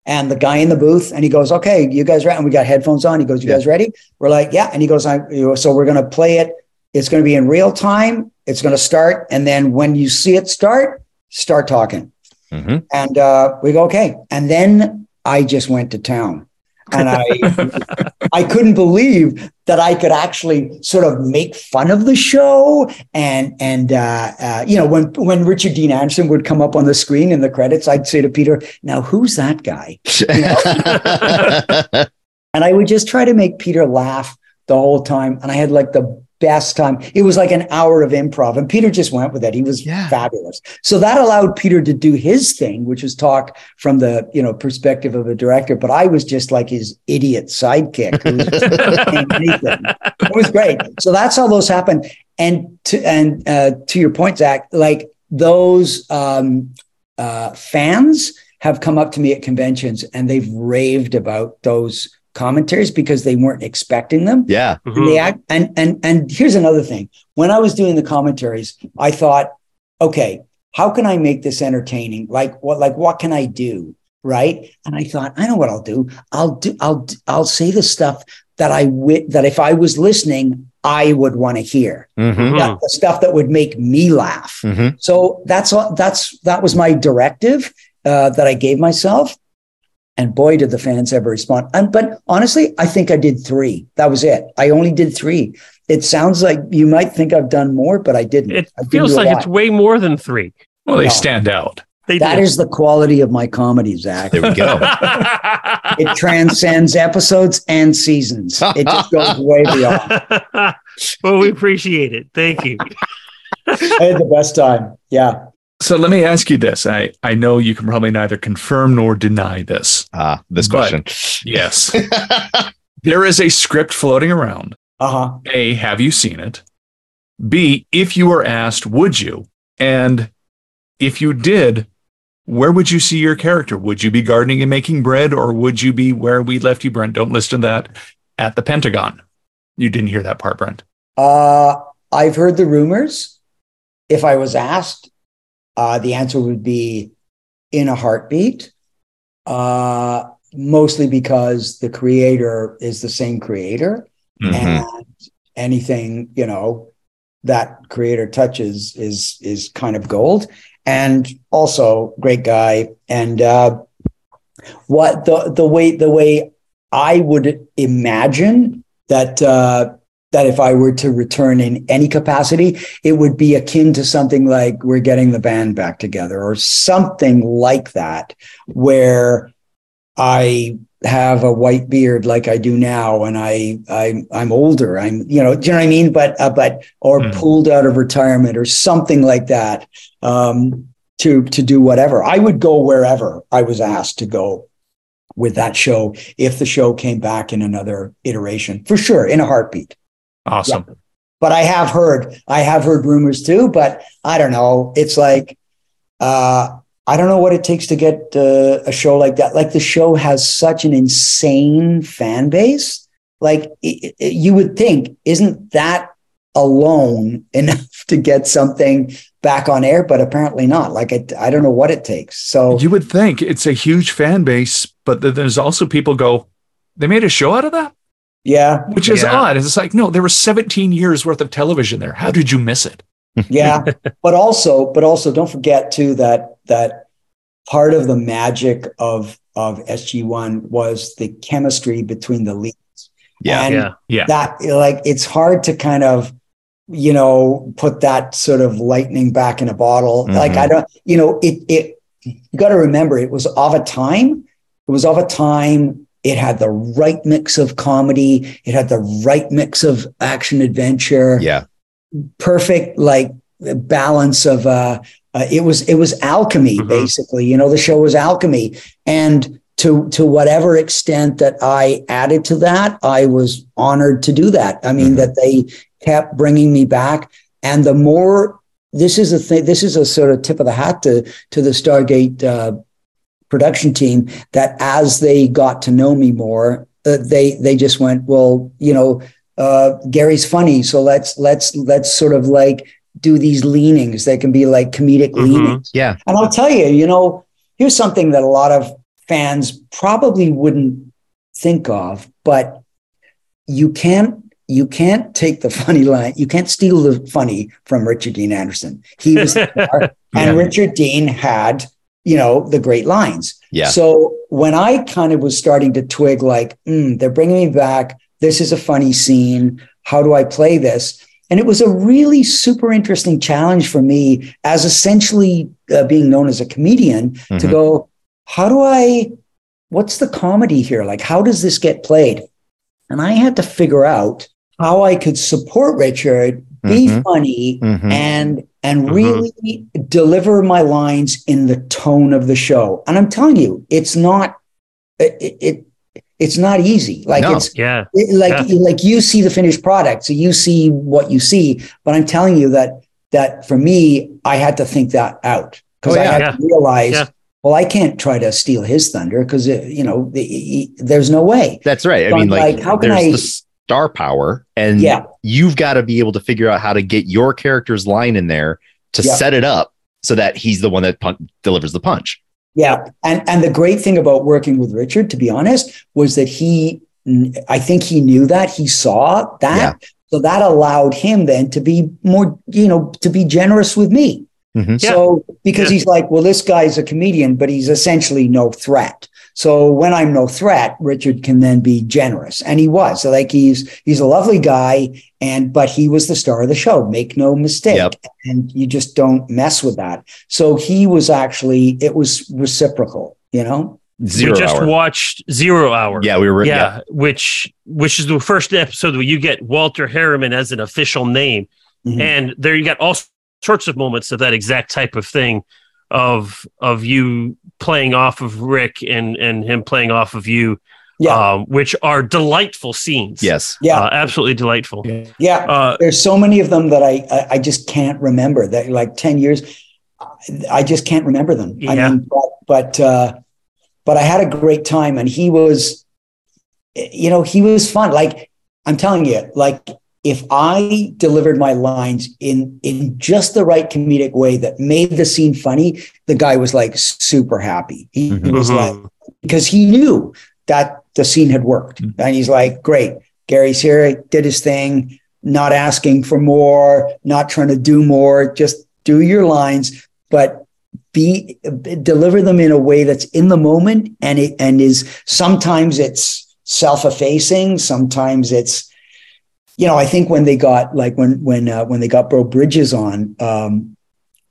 and the guy in the booth. And he goes, "Okay, you guys ready?" And we got headphones on. He goes, "You Yeah. guys ready?" We're like, "Yeah." And he goes, "I." you know, So we're going to play it. It's going to be in real time. It's going to start, and then when you see it start, start talking. Mhm. And uh, we go, "Okay." And then I just went to town. And I, [LAUGHS] I couldn't believe that I could actually sort of make fun of the show, and and uh, uh, you know when when Richard Dean Anderson would come up on the screen in the credits, I'd say to Peter, "Now who's that guy?" [LAUGHS] And I would just try to make Peter laugh the whole time, and I had like the best time. It was like an hour of improv, and Peter just went with it. He was Yeah. fabulous. So that allowed Peter to do his thing, which was talk from the you know perspective of a director. But I was just like his idiot sidekick. who was just saying anything. It was great. So that's how those happen. And to and uh, to your point, Zach, like those um, uh, fans have come up to me at conventions and they've raved about those commentaries because they weren't expecting them. yeah. And they act and and and here's another thing. When I was doing the commentaries, I thought, okay, how can I make this entertaining? Like what like what can I do? Right. And I thought, I know what I'll do. I'll do I'll I'll say the stuff that I wi- that if I was listening, I would want to hear. Mhm. That- the stuff that would make me laugh. Mhm. So that's all that's that was my directive uh, that I gave myself. And boy, did the fans ever respond. And but honestly, I think I did three. That was it. I only did three. It sounds like you might think I've done more, but I didn't. It I didn't feels like it's way more than three. Well, they No. stand out. They that did. is the quality of my comedy, Zach. There we go. It transcends episodes and seasons. It just goes way beyond. [LAUGHS] well, we appreciate it. Thank you. I had the best time. Yeah. So let me ask you this. I, I know you can probably neither confirm nor deny this. Ah, this question. Yes. [LAUGHS] there is a script floating around. Uh-huh. A, have you seen it? B, if you were asked, would you? And if you did, where would you see your character? Would you be gardening and making bread, or would you be where we left you, Brent? Don't listen to that at the Pentagon. You didn't hear that part, Brent. Uh, I've heard the rumors. If I was asked, uh, the answer would be in a heartbeat, uh, mostly because the creator is the same creator. Mhm. And anything, you know, that creator touches is is kind of gold. And also great guy. And uh, what the the way the way I would imagine that uh, that if I were to return in any capacity, it would be akin to something like we're getting the band back together or something like that, where I have a white beard like I do now, and I I I'm older. I'm you know do you know what I mean? But uh, but or Mm. pulled out of retirement or something like that um, to to do whatever. I would go wherever I was asked to go with that show if the show came back in another iteration for sure in a heartbeat. Awesome. But I have heard I have heard rumors too. But I don't know. It's like uh, I don't know what it takes to get uh, a show like that. Like the show has such an insane fan base. Like i i you would think, isn't that alone [LAUGHS] enough to get something back on air? But apparently not. Like it, I don't know what it takes. So You would think it's a huge fan base, but there's also people go, they made a show out of that, yeah, which is Yeah. odd. It's like, no, there was 17 years worth of television there. How did you miss it? [LAUGHS] yeah but also but also don't forget too that that part of the magic of of sg1 was the chemistry between the leads Yeah. and Yeah. Yeah. that like it's hard to kind of you know put that sort of lightning back in a bottle like Mhm. i don't you know it it you got to remember it was of a time it was of a time it had the right mix of comedy it had the right mix of action adventure Yeah. perfect like balance of uh, uh it was it was alchemy Mhm. basically you know the show was alchemy and to to whatever extent that i added to that i was honored to do that i mean Mhm. that they kept bringing me back and the more this is a thing this is a sort of tip of the hat to to the stargate uh, production team that as they got to know me more uh, they they just went well you know uh, Gary's funny, so let's let's let's sort of like do these leanings. They can be like comedic Mhm. leanings. Yeah. And I'll tell you, you know, here's something that a lot of fans probably wouldn't think of, but you can't you can't take the [LAUGHS] funny line. You can't steal the funny from Richard Dean Anderson. He was [LAUGHS] and Richard Dean had you know the great lines. Yeah. So when I kind of was starting to twig, like, mm, they're bringing me back. This is a funny scene. How do I play this? And it was a really super interesting challenge for me as essentially uh, being known as a comedian to Mhm. go, how do I, what's the comedy here? Like, how does this get played? And I had to figure out how I could support Richard, be Mhm. funny, Mhm. and and Mhm. really deliver my lines in the tone of the show. And I'm telling you, it's not it, it it's not easy. Like No. it's yeah. it- like like you see the finished product, so you see what you see. But I'm telling you that that for me, I had to think that out because Oh, I yeah. had Yeah. to realize. Yeah. Well, I can't try to steal his thunder because you know the, he- there's no way. That's right. I mean, like, like, how can I- star power, and Yeah. you've got to be able to figure out how to get your character's line in there to Yeah. set it up so that he's the one that pun- delivers the punch. Yeah, and and the great thing about working with Richard, to be honest, was that he, I think he knew that he saw that, Yeah. so that allowed him then to be more, you know, to be generous with me. Mhm. So because Yeah. he's like, well, this guy's a comedian, but he's essentially no threat. So when I'm no threat, Richard can then be generous, and he was. So like he's he's a lovely guy, and but he was the star of the show. Make no mistake, Yep. and you just don't mess with that. So he was actually it was reciprocal, you know. Zero we just hour. watched Zero Hour. yeah, we were. yeah, Yeah. which which is the first episode where you get Walter Harriman as an official name, Mhm. and there you got all sorts of moments of that exact type of thing, of of you playing off of Rick and and him playing off of you, Yeah, um, which are delightful scenes. Yes. yeah, uh, absolutely delightful. yeah. Uh, There's so many of them that I I, I just can't remember. That like ten years, I just can't remember them. I Yeah. mean, but but uh, but I had a great time, and he was, you know, he was fun. Like I'm telling you, like if I delivered my lines in in just the right comedic way that made the scene funny, the guy was like super happy. He, he Mhm. was like mhm. because he knew that the scene had worked. Mhm. And he's like, great, Gary's here, did his thing, not asking for more, not trying to do more, just do your lines, but be deliver them in a way that's in the moment and it and is sometimes it's self-effacing, sometimes it's you know, I think when they got like when when uh, when they got Beau Bridges on, um,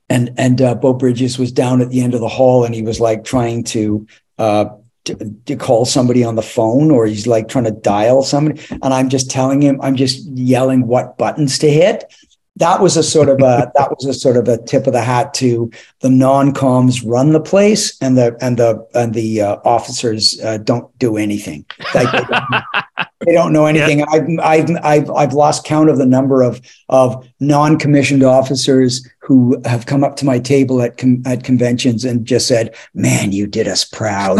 and and uh, Beau Bridges was down at the end of the hall, and he was like trying to uh, to, to call somebody on the phone or he's like trying to dial somebody and i'm just telling him i'm just yelling what buttons to hit that was a sort of a [LAUGHS] that was a sort of a tip of the hat to the non-coms run the place and the and the and the uh, officers uh, don't do anything. Like they, don't, [LAUGHS] they, don't, know anything. Yeah. I've, I've i've i've lost count of the number of of non-commissioned officers who have come up to my table at com- at conventions and just said man you did us proud.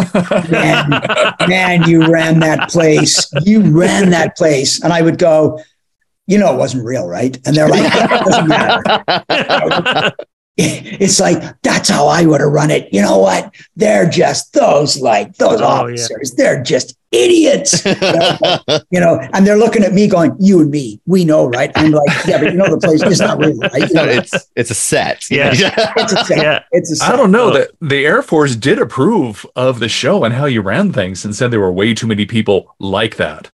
Man, [LAUGHS] man you ran that place. You ran that place. And i would go you know, it wasn't real, right? And they're like, it doesn't matter. [LAUGHS] it's like, that's how I would have run it. You know what? They're just those like those oh, officers. Yeah. They're just idiots. [LAUGHS] you know, and they're looking at me going, you and me, we know, right? I'm like, yeah, but you know, the place is not real, right? You know, [LAUGHS] it's, it's a set. Yeah. it's a set. Yeah. It's a set. I don't know that the Air Force did approve of the show and how you ran things and said there were way too many people like that.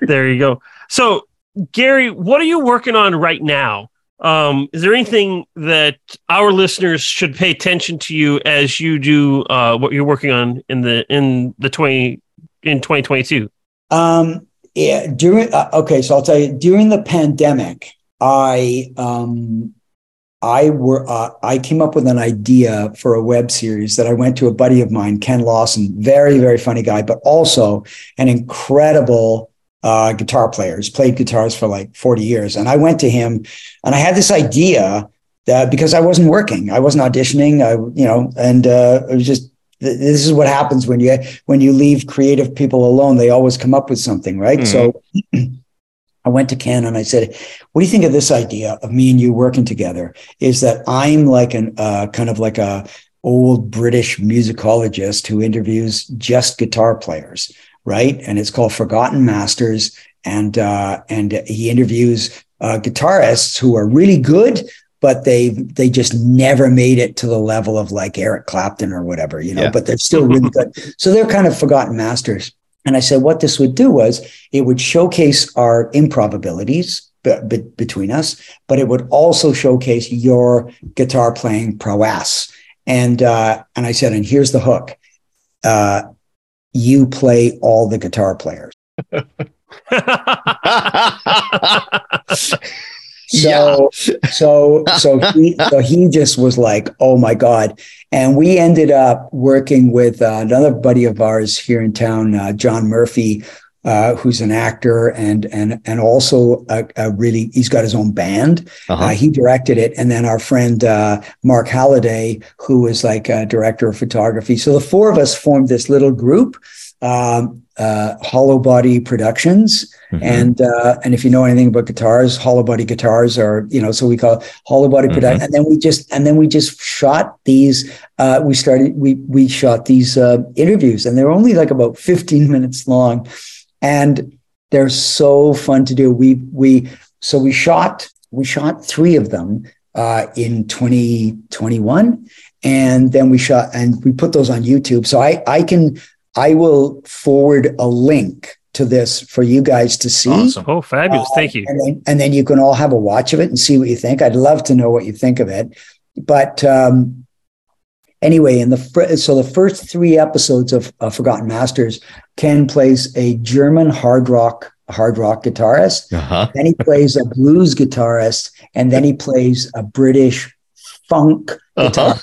there you go. So Gary, what are you working on right now? Um, is there anything that our listeners should pay attention to you as you do uh, what you're working on in the in the twenty in 2022? Um, yeah, during uh, okay, so I'll tell you during the pandemic, I um, I were uh, I came up with an idea for a web series that I went to a buddy of mine, Ken Lawson, very very funny guy, but also an incredible uh, guitar player. He's played guitars for like 40 years. And I went to him and I had this idea that because I wasn't working, I wasn't auditioning, I, you know, and uh, it was just, this is what happens when you, when you leave creative people alone, they always come up with something, right? Mm. So [CLEARS THROAT] I went to Ken and I said, what do you think of this idea of me and you working together? Is that I'm like an, uh, kind of like a, old British musicologist who interviews just guitar players right? And it's called Forgotten Masters. And uh, and he interviews uh, guitarists who are really good, but they they just never made it to the level of like Eric Clapton or whatever, you know. Yeah. But they're still really good. [LAUGHS] So they're kind of forgotten masters. And I said, what this would do was it would showcase our improbabilities b- b- between us, but it would also showcase your guitar playing prowess. And uh, and I said, and here's the hook. Uh, you play all the guitar players. [LAUGHS] so so so he so he just was like oh my god and we ended up working with uh, another buddy of ours here in town uh, john murphy uh, who's an actor and and and also a, a really he's got his own band. Uh-huh. Uh, he directed it, and then our friend uh, Mark Halliday, who is like a director of photography. So the four of us formed this little group. Um, uh, Hollow Body Productions, mm-hmm. and uh, and if you know anything about guitars, Hollow Body guitars are you know so we call Hollow Body mm-hmm. Production, and then we just and then we just shot these. Uh, we started we we shot these uh, interviews, and they're only like about fifteen minutes long, and they're so fun to do. We we so we shot we shot three of them uh, in 2021 and then we shot and we put those on YouTube. So I I can I will forward a link to this for you guys to see. Awesome. Oh, fabulous. Uh, Thank you. And then, and then you can all have a watch of it and see what you think. I'd love to know what you think of it. But um, anyway, in the fr- so the first three episodes of, of Forgotten Masters, Ken plays a German hard rock hard rock guitarist. Uh-huh. Then he plays a blues guitarist, and then he plays a British funk uh-huh.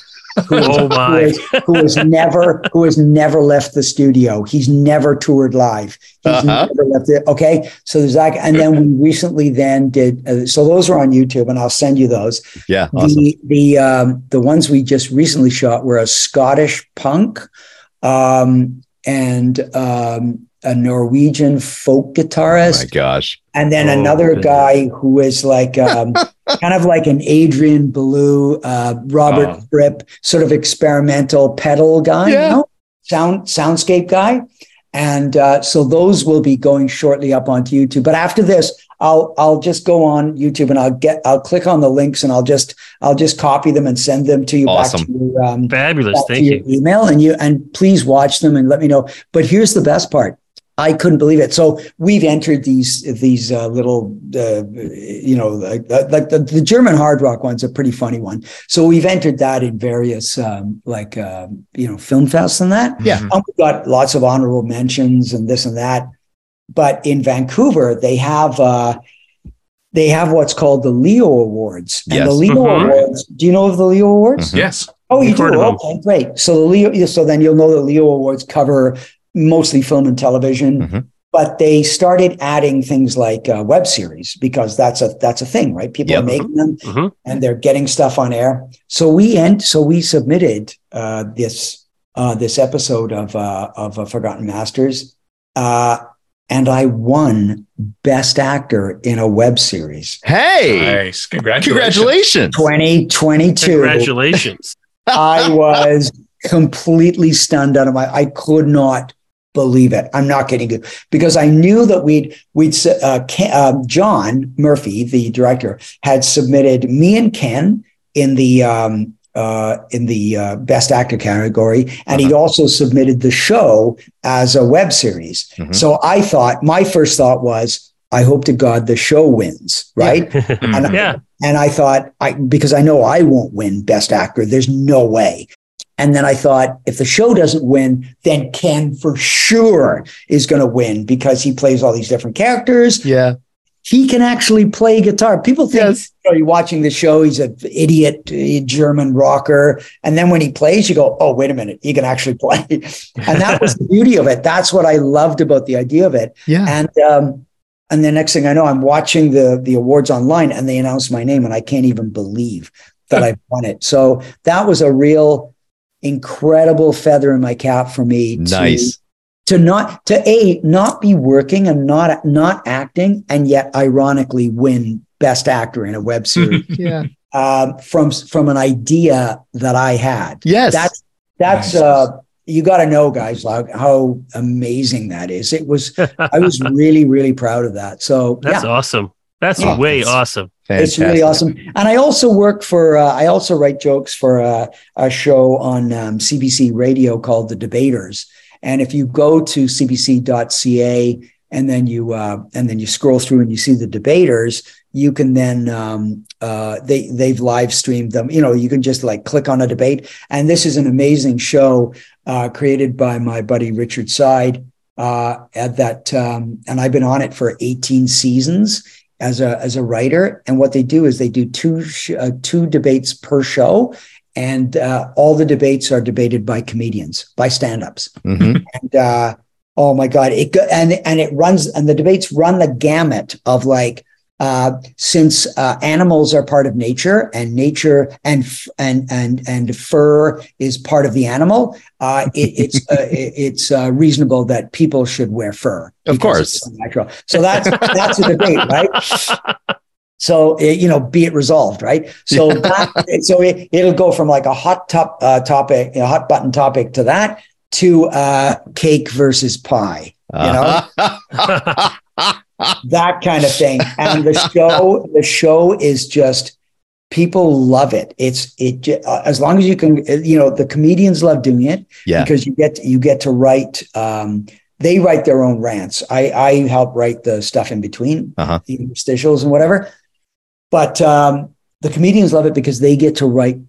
Who, oh my. Who, is, who has never who has never left the studio. He's never toured live. He's uh-huh. never left it. Okay, so there's that, and then we recently then did. Uh, so those are on YouTube, and I'll send you those. Yeah, awesome. the the um, the ones we just recently shot were a Scottish punk, um, and um, a Norwegian folk guitarist. Oh my gosh. And then oh, another goodness. guy who is like um, [LAUGHS] kind of like an Adrian Belew, uh, Robert oh. Fripp, sort of experimental pedal guy, yeah. you know? sound soundscape guy. And uh, so those will be going shortly up onto YouTube. But after this, I'll I'll just go on YouTube and I'll get I'll click on the links and I'll just I'll just copy them and send them to you awesome. back to your um, fabulous. Thank you. email and you and please watch them and let me know. But here's the best part. I couldn't believe it. So we've entered these these uh, little, uh, you know, like, like the, the German hard rock one's a pretty funny one. So we've entered that in various um, like uh, you know film fests and that. Yeah. and we've got lots of honorable mentions and this and that. But in Vancouver, they have uh, they have what's called the Leo Awards, and Yes. the Leo Mhm. Awards. Do you know of the Leo Awards? Mhm. Yes. Oh, you We've do. heard of 'em. Okay, great. So the Leo, so then you'll know the Leo Awards cover mostly film and television, Mhm. but they started adding things like uh, web series because that's a that's a thing, right? People Yep. are making them Mhm. and they're getting stuff on air. So we end. So we submitted uh, this uh, this episode of uh, of uh, Forgotten Masters, uh, and I won Best Actor in a web series. Hey, Nice. Congratulations. congratulations. 2022. Congratulations. I was completely stunned out of my. I could not believe it. I'm not kidding you because I knew that we'd we'd uh, Ken, um, John Murphy, the director, had submitted me and Ken in the um, uh, in the uh, best actor category, and he'd also submitted the show as a web series. Mhm. So I thought my first thought was, I hope to God the show wins, right? Mhm. [LAUGHS] And, yeah. and I thought, I because I know I won't win Best Actor. There's no way. And then I thought, if the show doesn't win, then Ken for sure is going to win because he plays all these different characters. Yeah. He can actually play guitar. People think Yes. you know, you're watching the show, he's an idiot uh, German rocker. And then when he plays, you go, oh, wait a minute, he can actually play. [LAUGHS] and that was the beauty of it. That's what I loved about the idea of it. Yeah. And um, and the next thing I know, I'm watching the the awards online, and they announce my name, and I can't even believe that I've won it. So that was a real incredible feather in my cap for me. to- Nice. To not to a not be working and not not acting, and yet ironically win best actor in a web [LAUGHS] series Yeah. um, from from an idea that I had. Yes. That's that's Nice. uh you got to know guys like how amazing that is. It was I was [LAUGHS] really really proud of that. So That's yeah, awesome. That's Yeah. way awesome. It's really awesome. And I also work for uh, I also write jokes for uh, a show on um, CBC radio called The Debaters. And if you go to cbc.ca and then you uh, and then you scroll through and you see the debaters, you can then um, uh, they they've live streamed them. You know, you can just like click on a debate. And this is an amazing show uh, created by my buddy Richard Side. Uh, at that, um, and I've been on it for 18 seasons as a as a writer. And what they do is they do two sh- uh, two debates per show, and uh, all the debates are debated by comedians, by stand-ups. Mhm. And uh, oh my god, it go- and and it runs and the debates run the gamut of like. Uh, since uh, animals are part of nature and nature and and and and fur is part of the animal, uh, it, it's uh, [LAUGHS] it- it's uh, reasonable that people should wear fur. Of course. so natural. So that's that's a debate, [LAUGHS] right? So eh, you know, be it resolved, right? So that, so it, it'll go from like a hot top uh, topic, a hot button topic to that to uh, cake versus pie, You know? [LAUGHS] that kind of thing. And the [LAUGHS] show, the show is just people love it. It's it uh, as long as you can, uh, you know, the comedians love doing it yeah. because you get you get to write. Um, they write their own rants. I I help write the stuff in between Uh-huh. the interstitials and whatever. But um, the comedians love it because they get to write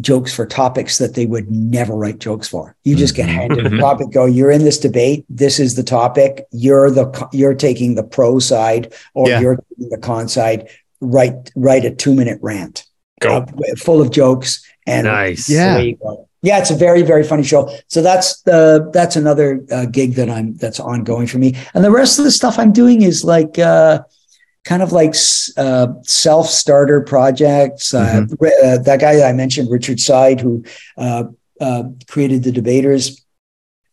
jokes for topics that they would never write jokes for. You just get Mhm. handed a Mhm. topic. Go, you're in this debate. This is the topic. You're the you're taking the pro side or Yeah. you're taking the con side. Write write a two minute rant Go. uh, full of jokes and nice. Yeah. away you go. Yeah, it's a very, very funny show. So that's the that's another uh, gig that I'm that's ongoing for me. And the rest of the stuff I'm doing is like uh, kind of like uh, self starter projects. Uh, ri- uh, that guy I mentioned, Richard Side, who uh, uh, created the Debaters.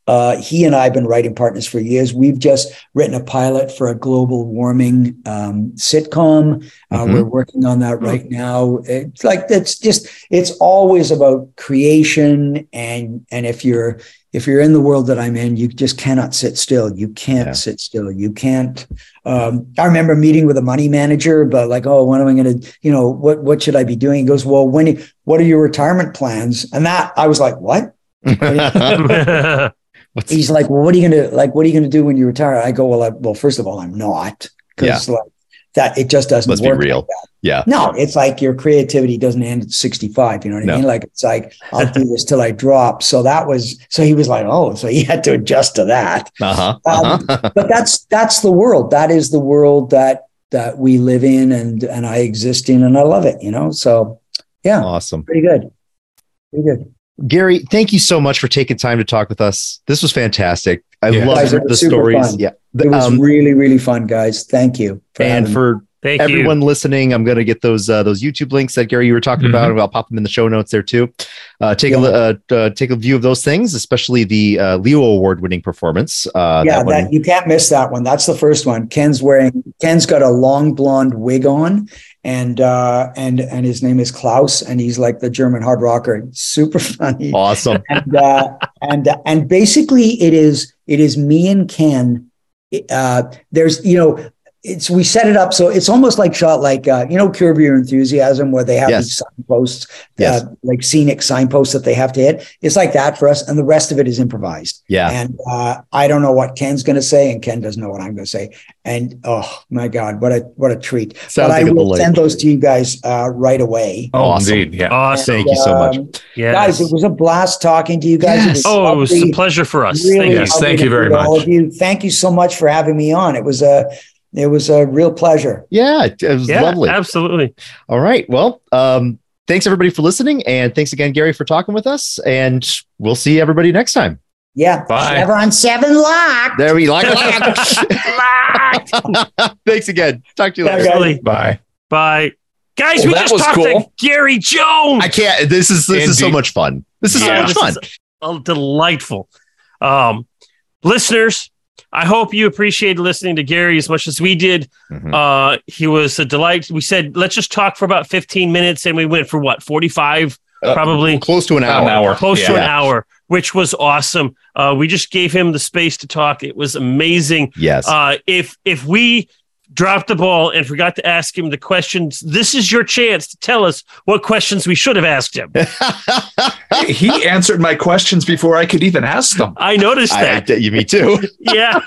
Uh, he and I have been writing partners for years. We've just written a pilot for a global warming um, sitcom. Uh, Mhm. We're working on that right now. It's like it's just it's always about creation and and if you're if you're in the world that I'm in, you just cannot sit still. You can't Yeah. sit still. You can't. Um, I remember meeting with a money manager, but like, oh, when am I going to, you know, what what should I be doing? He goes, well, when what are your retirement plans? And that I was like, what? [LAUGHS] He's like, well, what are you gonna like? What are you gonna do when you retire? I go, well, I, well, first of all, I'm not because like that it just doesn't Let's be real. like. Yeah. No, it's like your creativity doesn't end at 65. You know what No. I mean? Like it's like [LAUGHS] I'll do this till I drop. So that was so he was like, oh, so he had to adjust to that. uh-huh. Um, uh-huh. But that's that's the world. That is the world that that we live in and and I exist in, and I love it. You know, so yeah, awesome. pretty good, pretty good. Gary, thank you so much for taking time to talk with us. This was fantastic. I Yeah. love Guys, it the was stories. fun. Yeah. It was Um, really really fun, guys. Thank you. For and for Thank everyone listening, I'm going to get those uh, those YouTube links that Gary you were talking Mhm. about. I'll pop them in the show notes there too. Uh, take a Yeah. li- uh, uh, take a view of those things, especially the uh, Leo Award winning performance. Uh, yeah, that that, you can't miss that one. That's the first one. Ken's wearing. Ken's got a long blonde wig on, and uh, and and his name is Klaus, and he's like the German hard rocker. Super [LAUGHS] funny. awesome. and uh, and and basically it is it is me and Ken. Uh, there's you know it's we set it up so it's almost like shot like uh, you know Curb Your Enthusiasm where they have Yes. these signposts, Yes. uh, like scenic signposts that they have to hit. It's like that for us, and the rest of it is improvised. Yeah. And uh, I don't know what Ken's going to say, and Ken doesn't know what I'm going to say. And oh my God, what a what a treat! Sounds but like I a will delight. send those to you guys uh, right away. Oh, Awesome. indeed. Yeah. Awesome. Thank you so much. Um, Yes. Guys, it was a blast talking to you guys. Yes. oh, it was a pleasure for us. Really Thank you. Yes, thank you very meet All much. of you. Thank you so much for having me on. It was a it was a real pleasure. Yeah, it, it was Yeah, lovely. absolutely. All right. Well, um, thanks everybody for listening, and thanks again, Gary, for talking with us. And we'll see everybody next time. Yeah. Bye. Chevron seven lock. There we like. [LAUGHS] [LAUGHS] thanks again. Talk to you later. guys. Bye. Bye. Guys, Well, we just was talked to. Gary Jones. I can't. This is this is so much fun. This is so much fun. is uh, delightful. Um, listeners, I hope you appreciated listening to Gary as much as we did. Mhm. Uh, he was a delight. We said, let's just talk for about 15 minutes, and we went for what, 45, Uh, probably close to an hour. an hour. close to an hour, which was awesome. Uh, we just gave him the space to talk. It was amazing. Yes. Uh, if if we dropped the ball and forgot to ask him the questions, this is your chance to tell us what questions we should have asked him. He answered my questions before I could even ask them. I noticed I, I, that. you, me too. [LAUGHS] yeah.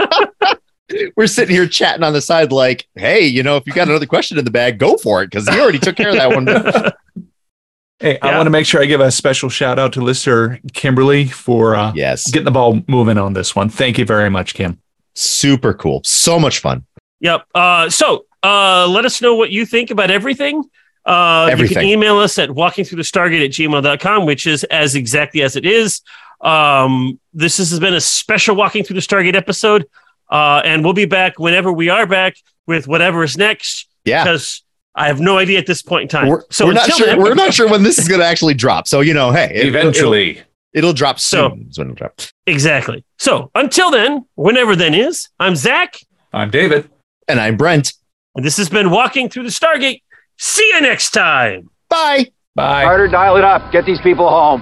[LAUGHS] We're sitting here chatting on the side, like, hey, you know, if you got another question in the bag, go for it because he already took care of that one. [LAUGHS] Hey, I want to make sure I give a special shout out to listener Kimberly for uh, yes. getting the ball moving on this one. Thank you very much, Kim. Super cool. So much fun. Yep. Uh, so uh, let us know what you think about everything. Uh, You can email us at walkingthroughthestargate at gmail.com, which is as exactly as it is. Um, this has been a special Walking Through the Stargate episode. Uh, and we'll be back whenever we are back with whatever is next Yeah. because I have no idea at this point in time. We're, so we're not until sure. then- We're not sure when this is going to actually drop. So you know, hey, it- Eventually. it'll, it'll drop So- soon. is when it'll drop. Exactly. So until then, whenever then is, I'm Zach, I'm David. And I'm Brent. and this has been Walking Through the Stargate. See you next time. Bye. Bye. Carter, dial it up. Get these people home.